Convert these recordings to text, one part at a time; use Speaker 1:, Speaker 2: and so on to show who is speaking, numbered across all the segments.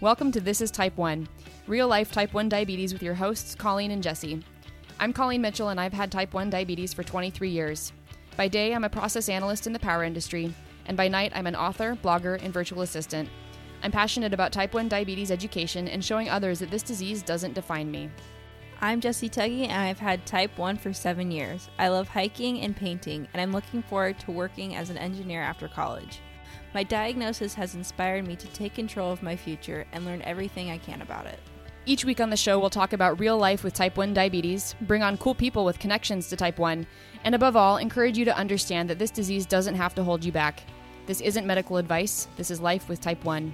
Speaker 1: Welcome to This is Type 1, real life type 1 diabetes with your hosts, Colleen and Jesse. I'm Colleen Mitchell, and I've had type 1 diabetes for 23 years. By day, I'm a process analyst in the power industry, and by night, I'm an author, blogger, and virtual assistant. I'm passionate about type 1 diabetes education and showing others that this disease doesn't define me.
Speaker 2: I'm Jesse Tuggy, and I've had type 1 for seven years. I love hiking and painting, and I'm looking forward to working as an engineer after college. My diagnosis has inspired me to take control of my future and learn everything I can about it.
Speaker 1: Each week on the show, we'll talk about real life with type 1 diabetes, bring on cool people with connections to type 1, and above all, encourage you to understand that this disease doesn't have to hold you back. This isn't medical advice, this is life with type 1.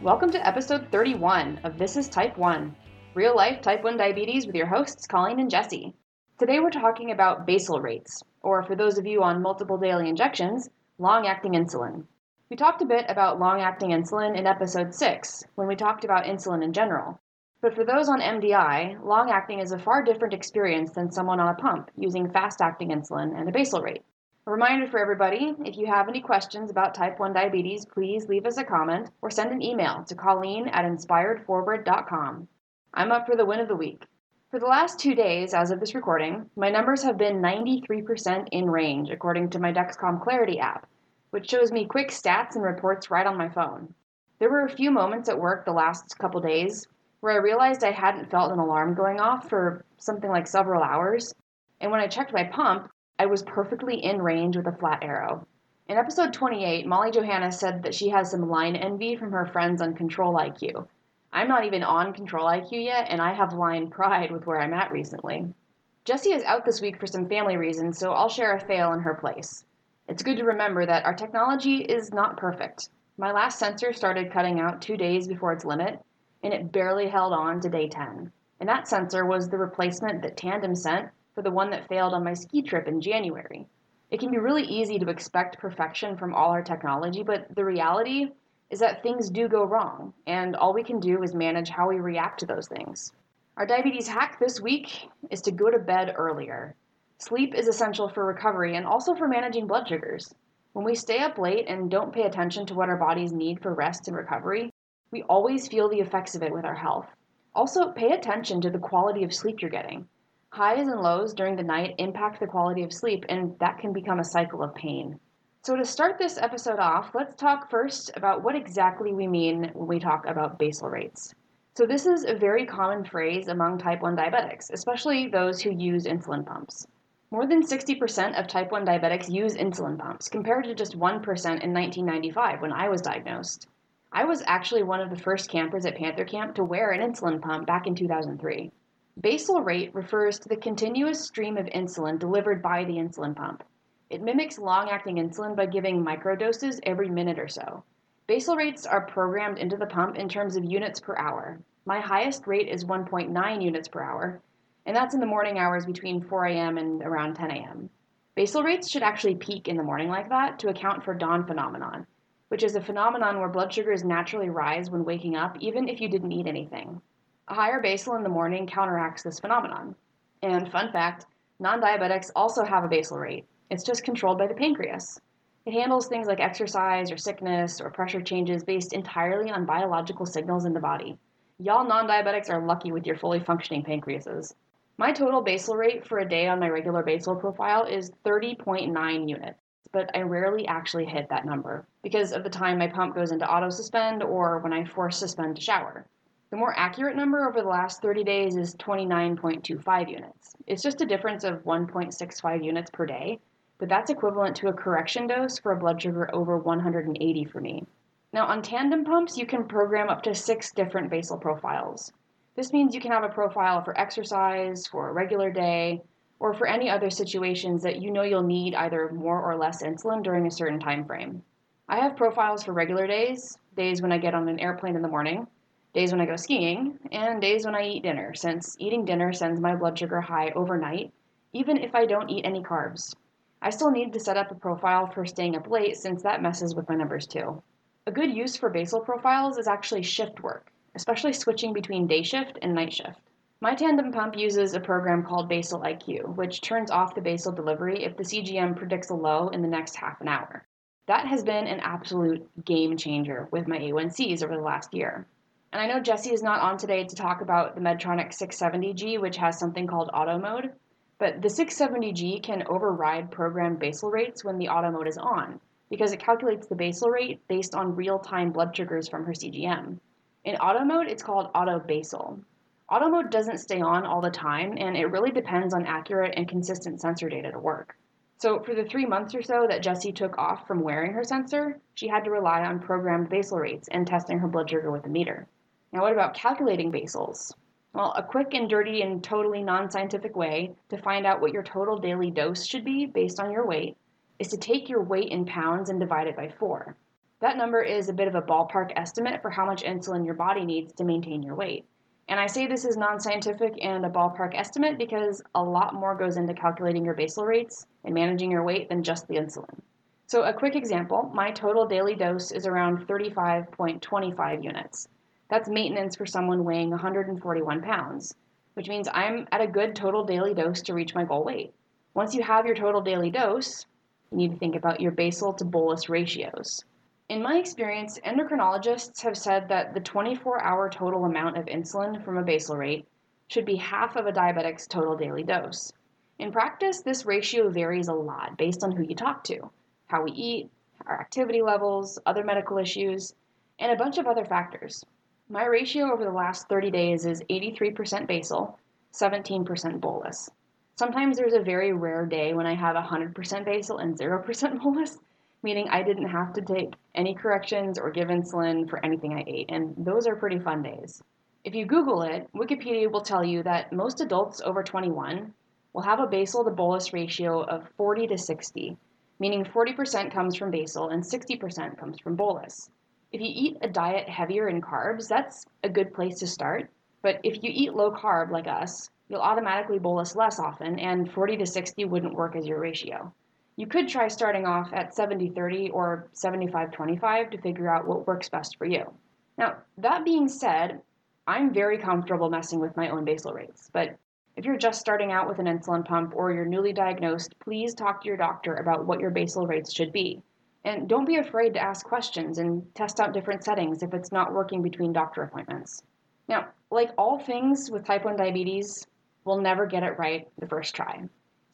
Speaker 1: Welcome to episode 31 of This is Type 1, real life type 1 diabetes with your hosts, Colleen and Jesse. Today we're talking about basal rates, or for those of you on multiple daily injections, long acting insulin. We talked a bit about long acting insulin in episode 6 when we talked about insulin in general. But for those on MDI, long acting is a far different experience than someone on a pump using fast acting insulin and a basal rate. A reminder for everybody if you have any questions about type 1 diabetes, please leave us a comment or send an email to Colleen at inspiredforward.com. I'm up for the win of the week. For the last two days, as of this recording, my numbers have been 93% in range, according to my Dexcom Clarity app, which shows me quick stats and reports right on my phone. There were a few moments at work the last couple days where I realized I hadn't felt an alarm going off for something like several hours, and when I checked my pump, I was perfectly in range with a flat arrow. In episode 28, Molly Johanna said that she has some line envy from her friends on Control IQ. I'm not even on Control IQ yet, and I have line pride with where I'm at recently. Jesse is out this week for some family reasons, so I'll share a fail in her place. It's good to remember that our technology is not perfect. My last sensor started cutting out two days before its limit, and it barely held on to day 10. And that sensor was the replacement that Tandem sent for the one that failed on my ski trip in January. It can be really easy to expect perfection from all our technology, but the reality is that things do go wrong, and all we can do is manage how we react to those things. Our diabetes hack this week is to go to bed earlier. Sleep is essential for recovery and also for managing blood sugars. When we stay up late and don't pay attention to what our bodies need for rest and recovery, we always feel the effects of it with our health. Also, pay attention to the quality of sleep you're getting. Highs and lows during the night impact the quality of sleep, and that can become a cycle of pain. So, to start this episode off, let's talk first about what exactly we mean when we talk about basal rates. So, this is a very common phrase among type 1 diabetics, especially those who use insulin pumps. More than 60% of type 1 diabetics use insulin pumps, compared to just 1% in 1995 when I was diagnosed. I was actually one of the first campers at Panther Camp to wear an insulin pump back in 2003. Basal rate refers to the continuous stream of insulin delivered by the insulin pump. It mimics long acting insulin by giving microdoses every minute or so. Basal rates are programmed into the pump in terms of units per hour. My highest rate is 1.9 units per hour, and that's in the morning hours between 4 a.m. and around 10 a.m. Basal rates should actually peak in the morning like that to account for dawn phenomenon, which is a phenomenon where blood sugars naturally rise when waking up even if you didn't eat anything. A higher basal in the morning counteracts this phenomenon. And fun fact, non-diabetics also have a basal rate. It's just controlled by the pancreas. It handles things like exercise or sickness or pressure changes based entirely on biological signals in the body. Y'all non diabetics are lucky with your fully functioning pancreases. My total basal rate for a day on my regular basal profile is 30.9 units, but I rarely actually hit that number because of the time my pump goes into auto suspend or when I force suspend to shower. The more accurate number over the last 30 days is 29.25 units. It's just a difference of 1.65 units per day, but that's equivalent to a correction dose for a blood sugar over 180 for me. Now, on tandem pumps, you can program up to six different basal profiles. This means you can have a profile for exercise, for a regular day, or for any other situations that you know you'll need either more or less insulin during a certain time frame. I have profiles for regular days, days when I get on an airplane in the morning, days when I go skiing, and days when I eat dinner, since eating dinner sends my blood sugar high overnight, even if I don't eat any carbs. I still need to set up a profile for staying up late since that messes with my numbers too. A good use for basal profiles is actually shift work especially switching between day shift and night shift. My tandem pump uses a program called Basal IQ, which turns off the basal delivery if the CGM predicts a low in the next half an hour. That has been an absolute game changer with my A1Cs over the last year. And I know Jesse is not on today to talk about the Medtronic 670G, which has something called auto mode, but the 670G can override programmed basal rates when the auto mode is on because it calculates the basal rate based on real time blood sugars from her CGM. In auto mode, it's called auto basal. Auto mode doesn't stay on all the time, and it really depends on accurate and consistent sensor data to work. So, for the three months or so that Jesse took off from wearing her sensor, she had to rely on programmed basal rates and testing her blood sugar with a meter. Now, what about calculating basals? Well, a quick and dirty and totally non scientific way to find out what your total daily dose should be based on your weight is to take your weight in pounds and divide it by four. That number is a bit of a ballpark estimate for how much insulin your body needs to maintain your weight. And I say this is non scientific and a ballpark estimate because a lot more goes into calculating your basal rates and managing your weight than just the insulin. So, a quick example my total daily dose is around 35.25 units. That's maintenance for someone weighing 141 pounds, which means I'm at a good total daily dose to reach my goal weight. Once you have your total daily dose, you need to think about your basal to bolus ratios. In my experience, endocrinologists have said that the 24 hour total amount of insulin from a basal rate should be half of a diabetic's total daily dose. In practice, this ratio varies a lot based on who you talk to, how we eat, our activity levels, other medical issues, and a bunch of other factors. My ratio over the last 30 days is 83% basal, 17% bolus. Sometimes there's a very rare day when I have 100% basal and 0% bolus, meaning I didn't have to take any corrections or give insulin for anything I ate, and those are pretty fun days. If you Google it, Wikipedia will tell you that most adults over 21 will have a basal to bolus ratio of 40 to 60, meaning 40% comes from basal and 60% comes from bolus. If you eat a diet heavier in carbs, that's a good place to start. But if you eat low carb like us, you'll automatically bolus less often, and 40 to 60 wouldn't work as your ratio. You could try starting off at 70 30 or 75 25 to figure out what works best for you. Now, that being said, I'm very comfortable messing with my own basal rates, but if you're just starting out with an insulin pump or you're newly diagnosed, please talk to your doctor about what your basal rates should be. And don't be afraid to ask questions and test out different settings if it's not working between doctor appointments. Now, like all things with type 1 diabetes, we'll never get it right the first try.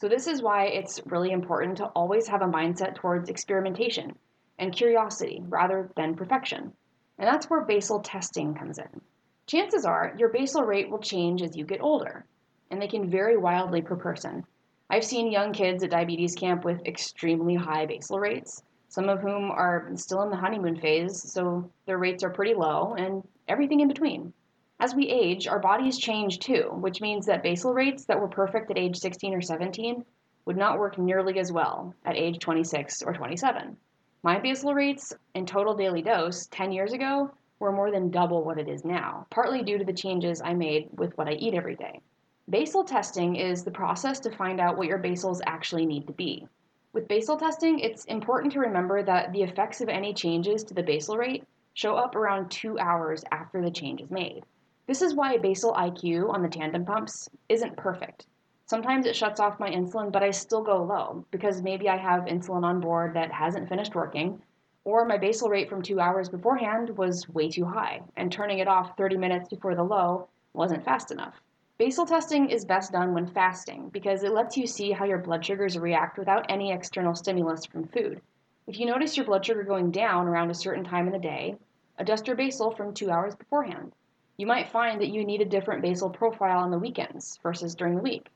Speaker 1: So, this is why it's really important to always have a mindset towards experimentation and curiosity rather than perfection. And that's where basal testing comes in. Chances are your basal rate will change as you get older, and they can vary wildly per person. I've seen young kids at diabetes camp with extremely high basal rates, some of whom are still in the honeymoon phase, so their rates are pretty low, and everything in between. As we age, our bodies change too, which means that basal rates that were perfect at age 16 or 17 would not work nearly as well at age 26 or 27. My basal rates and total daily dose 10 years ago were more than double what it is now, partly due to the changes I made with what I eat every day. Basal testing is the process to find out what your basals actually need to be. With basal testing, it's important to remember that the effects of any changes to the basal rate show up around two hours after the change is made. This is why basal IQ on the tandem pumps isn't perfect. Sometimes it shuts off my insulin, but I still go low because maybe I have insulin on board that hasn't finished working, or my basal rate from two hours beforehand was way too high, and turning it off 30 minutes before the low wasn't fast enough. Basal testing is best done when fasting because it lets you see how your blood sugars react without any external stimulus from food. If you notice your blood sugar going down around a certain time in the day, adjust your basal from two hours beforehand. You might find that you need a different basal profile on the weekends versus during the week.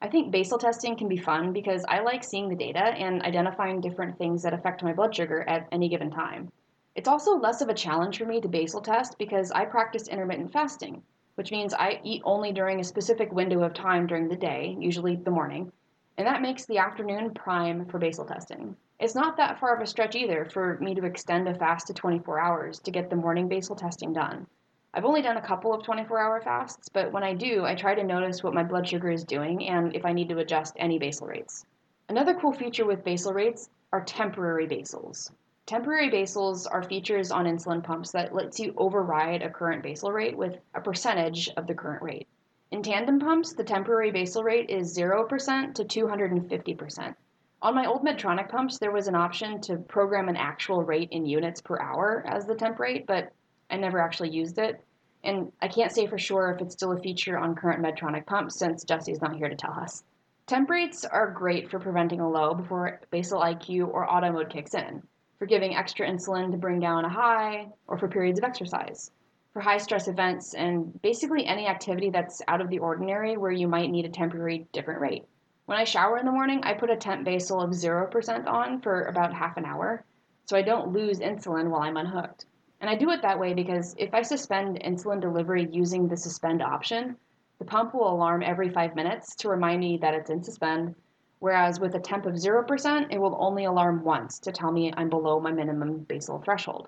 Speaker 1: I think basal testing can be fun because I like seeing the data and identifying different things that affect my blood sugar at any given time. It's also less of a challenge for me to basal test because I practice intermittent fasting, which means I eat only during a specific window of time during the day, usually the morning, and that makes the afternoon prime for basal testing. It's not that far of a stretch either for me to extend a fast to 24 hours to get the morning basal testing done. I've only done a couple of 24 hour fasts, but when I do, I try to notice what my blood sugar is doing and if I need to adjust any basal rates. Another cool feature with basal rates are temporary basals. Temporary basals are features on insulin pumps that lets you override a current basal rate with a percentage of the current rate. In tandem pumps, the temporary basal rate is 0% to 250%. On my old Medtronic pumps, there was an option to program an actual rate in units per hour as the temp rate, but I never actually used it. And I can't say for sure if it's still a feature on current Medtronic pumps since Jesse's not here to tell us. Temp rates are great for preventing a low before basal IQ or auto mode kicks in, for giving extra insulin to bring down a high, or for periods of exercise, for high stress events, and basically any activity that's out of the ordinary where you might need a temporary different rate. When I shower in the morning, I put a temp basal of 0% on for about half an hour, so I don't lose insulin while I'm unhooked. And I do it that way because if I suspend insulin delivery using the suspend option, the pump will alarm every five minutes to remind me that it's in suspend, whereas with a temp of 0%, it will only alarm once to tell me I'm below my minimum basal threshold.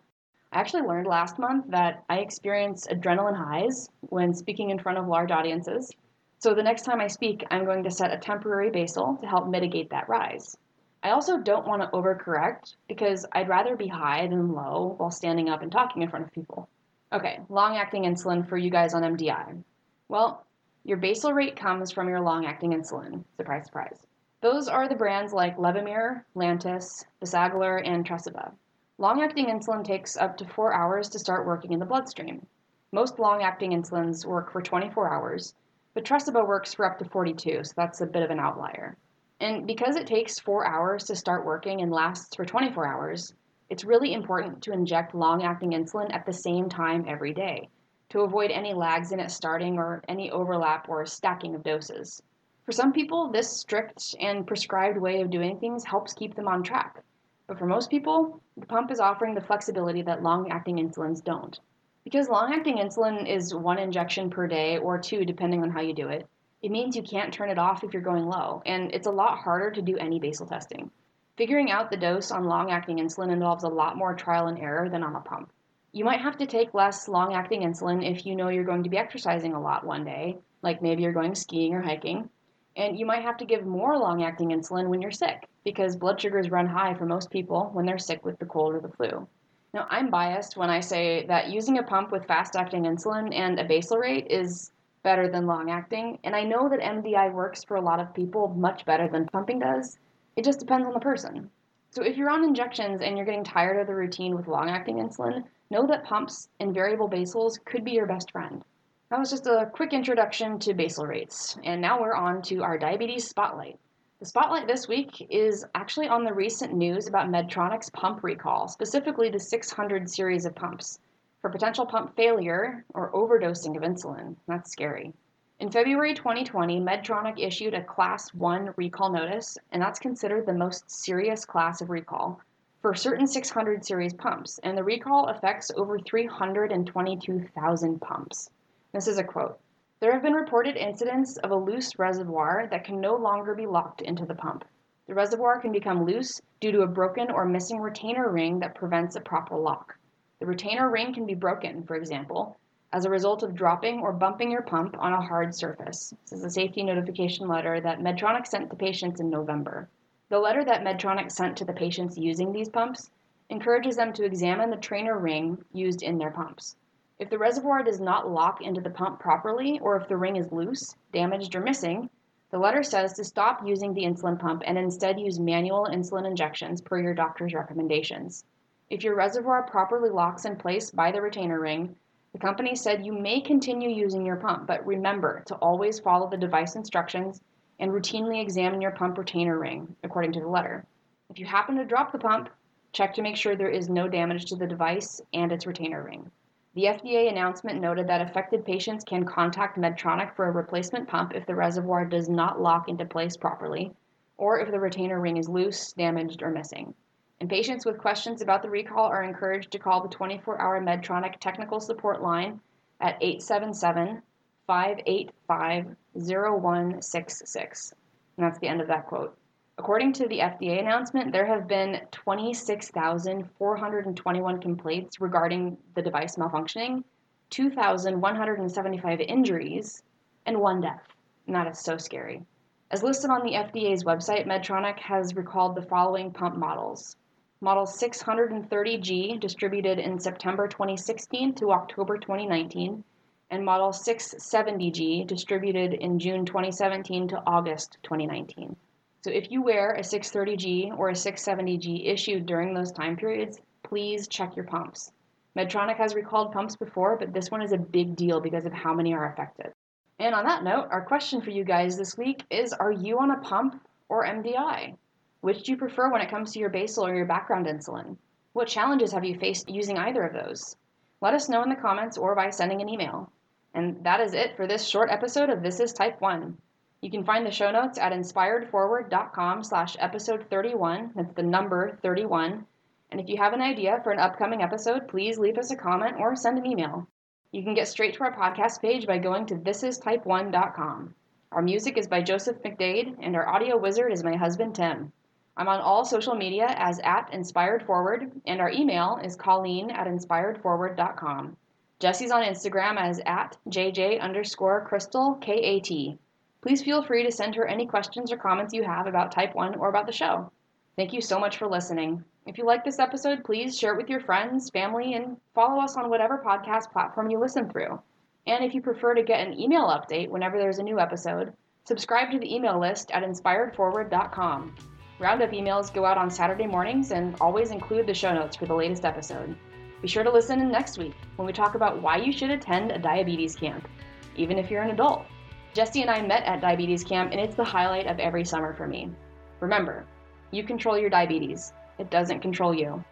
Speaker 1: I actually learned last month that I experience adrenaline highs when speaking in front of large audiences, so the next time I speak, I'm going to set a temporary basal to help mitigate that rise. I also don't want to overcorrect because I'd rather be high than low while standing up and talking in front of people. Okay, long acting insulin for you guys on MDI. Well, your basal rate comes from your long acting insulin. Surprise, surprise. Those are the brands like Levemir, Lantus, Basaglar, and Tresiba. Long acting insulin takes up to four hours to start working in the bloodstream. Most long acting insulins work for 24 hours, but Tresiba works for up to 42, so that's a bit of an outlier. And because it takes four hours to start working and lasts for 24 hours, it's really important to inject long acting insulin at the same time every day to avoid any lags in it starting or any overlap or stacking of doses. For some people, this strict and prescribed way of doing things helps keep them on track. But for most people, the pump is offering the flexibility that long acting insulins don't. Because long acting insulin is one injection per day or two, depending on how you do it, it means you can't turn it off if you're going low, and it's a lot harder to do any basal testing. Figuring out the dose on long acting insulin involves a lot more trial and error than on a pump. You might have to take less long acting insulin if you know you're going to be exercising a lot one day, like maybe you're going skiing or hiking, and you might have to give more long acting insulin when you're sick, because blood sugars run high for most people when they're sick with the cold or the flu. Now, I'm biased when I say that using a pump with fast acting insulin and a basal rate is better than long acting, and I know that MDI works for a lot of people much better than pumping does. It just depends on the person. So, if you're on injections and you're getting tired of the routine with long acting insulin, know that pumps and variable basals could be your best friend. That was just a quick introduction to basal rates, and now we're on to our diabetes spotlight. The spotlight this week is actually on the recent news about Medtronic's pump recall, specifically the 600 series of pumps, for potential pump failure or overdosing of insulin. That's scary. In February 2020, Medtronic issued a Class 1 recall notice, and that's considered the most serious class of recall for certain 600 series pumps, and the recall affects over 322,000 pumps. This is a quote there have been reported incidents of a loose reservoir that can no longer be locked into the pump. The reservoir can become loose due to a broken or missing retainer ring that prevents a proper lock. The retainer ring can be broken, for example, as a result of dropping or bumping your pump on a hard surface. This is a safety notification letter that Medtronic sent to patients in November. The letter that Medtronic sent to the patients using these pumps encourages them to examine the retainer ring used in their pumps. If the reservoir does not lock into the pump properly, or if the ring is loose, damaged, or missing, the letter says to stop using the insulin pump and instead use manual insulin injections per your doctor's recommendations. If your reservoir properly locks in place by the retainer ring, the company said you may continue using your pump, but remember to always follow the device instructions and routinely examine your pump retainer ring, according to the letter. If you happen to drop the pump, check to make sure there is no damage to the device and its retainer ring. The FDA announcement noted that affected patients can contact Medtronic for a replacement pump if the reservoir does not lock into place properly, or if the retainer ring is loose, damaged, or missing. And patients with questions about the recall are encouraged to call the 24 hour Medtronic technical support line at 877 585 0166. And that's the end of that quote. According to the FDA announcement, there have been 26,421 complaints regarding the device malfunctioning, 2,175 injuries, and one death. And that is so scary. As listed on the FDA's website, Medtronic has recalled the following pump models. Model 630G, distributed in September 2016 to October 2019, and Model 670G, distributed in June 2017 to August 2019. So if you wear a 630G or a 670G issued during those time periods, please check your pumps. Medtronic has recalled pumps before, but this one is a big deal because of how many are affected. And on that note, our question for you guys this week is Are you on a pump or MDI? Which do you prefer when it comes to your basal or your background insulin? What challenges have you faced using either of those? Let us know in the comments or by sending an email. And that is it for this short episode of This is Type 1. You can find the show notes at inspiredforward.com slash episode 31. That's the number 31. And if you have an idea for an upcoming episode, please leave us a comment or send an email. You can get straight to our podcast page by going to thisistype1.com. Our music is by Joseph McDade, and our audio wizard is my husband Tim. I'm on all social media as at Inspired Forward, and our email is colleen at inspiredforward.com. Jesse's on Instagram as at JJ underscore crystal KAT. Please feel free to send her any questions or comments you have about Type 1 or about the show. Thank you so much for listening. If you like this episode, please share it with your friends, family, and follow us on whatever podcast platform you listen through. And if you prefer to get an email update whenever there's a new episode, subscribe to the email list at inspiredforward.com. Roundup emails go out on Saturday mornings and always include the show notes for the latest episode. Be sure to listen next week when we talk about why you should attend a diabetes camp, even if you're an adult. Jesse and I met at diabetes camp, and it's the highlight of every summer for me. Remember, you control your diabetes. It doesn't control you.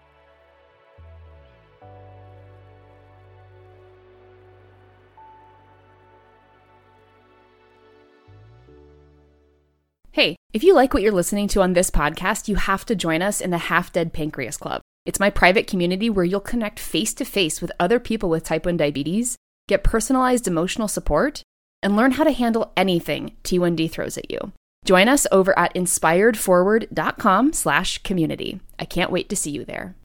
Speaker 1: Hey, if you like what you're listening to on this podcast, you have to join us in the Half Dead Pancreas Club. It's my private community where you'll connect face to face with other people with type 1 diabetes, get personalized emotional support, and learn how to handle anything T1D throws at you. Join us over at inspiredforward.com slash community. I can't wait to see you there.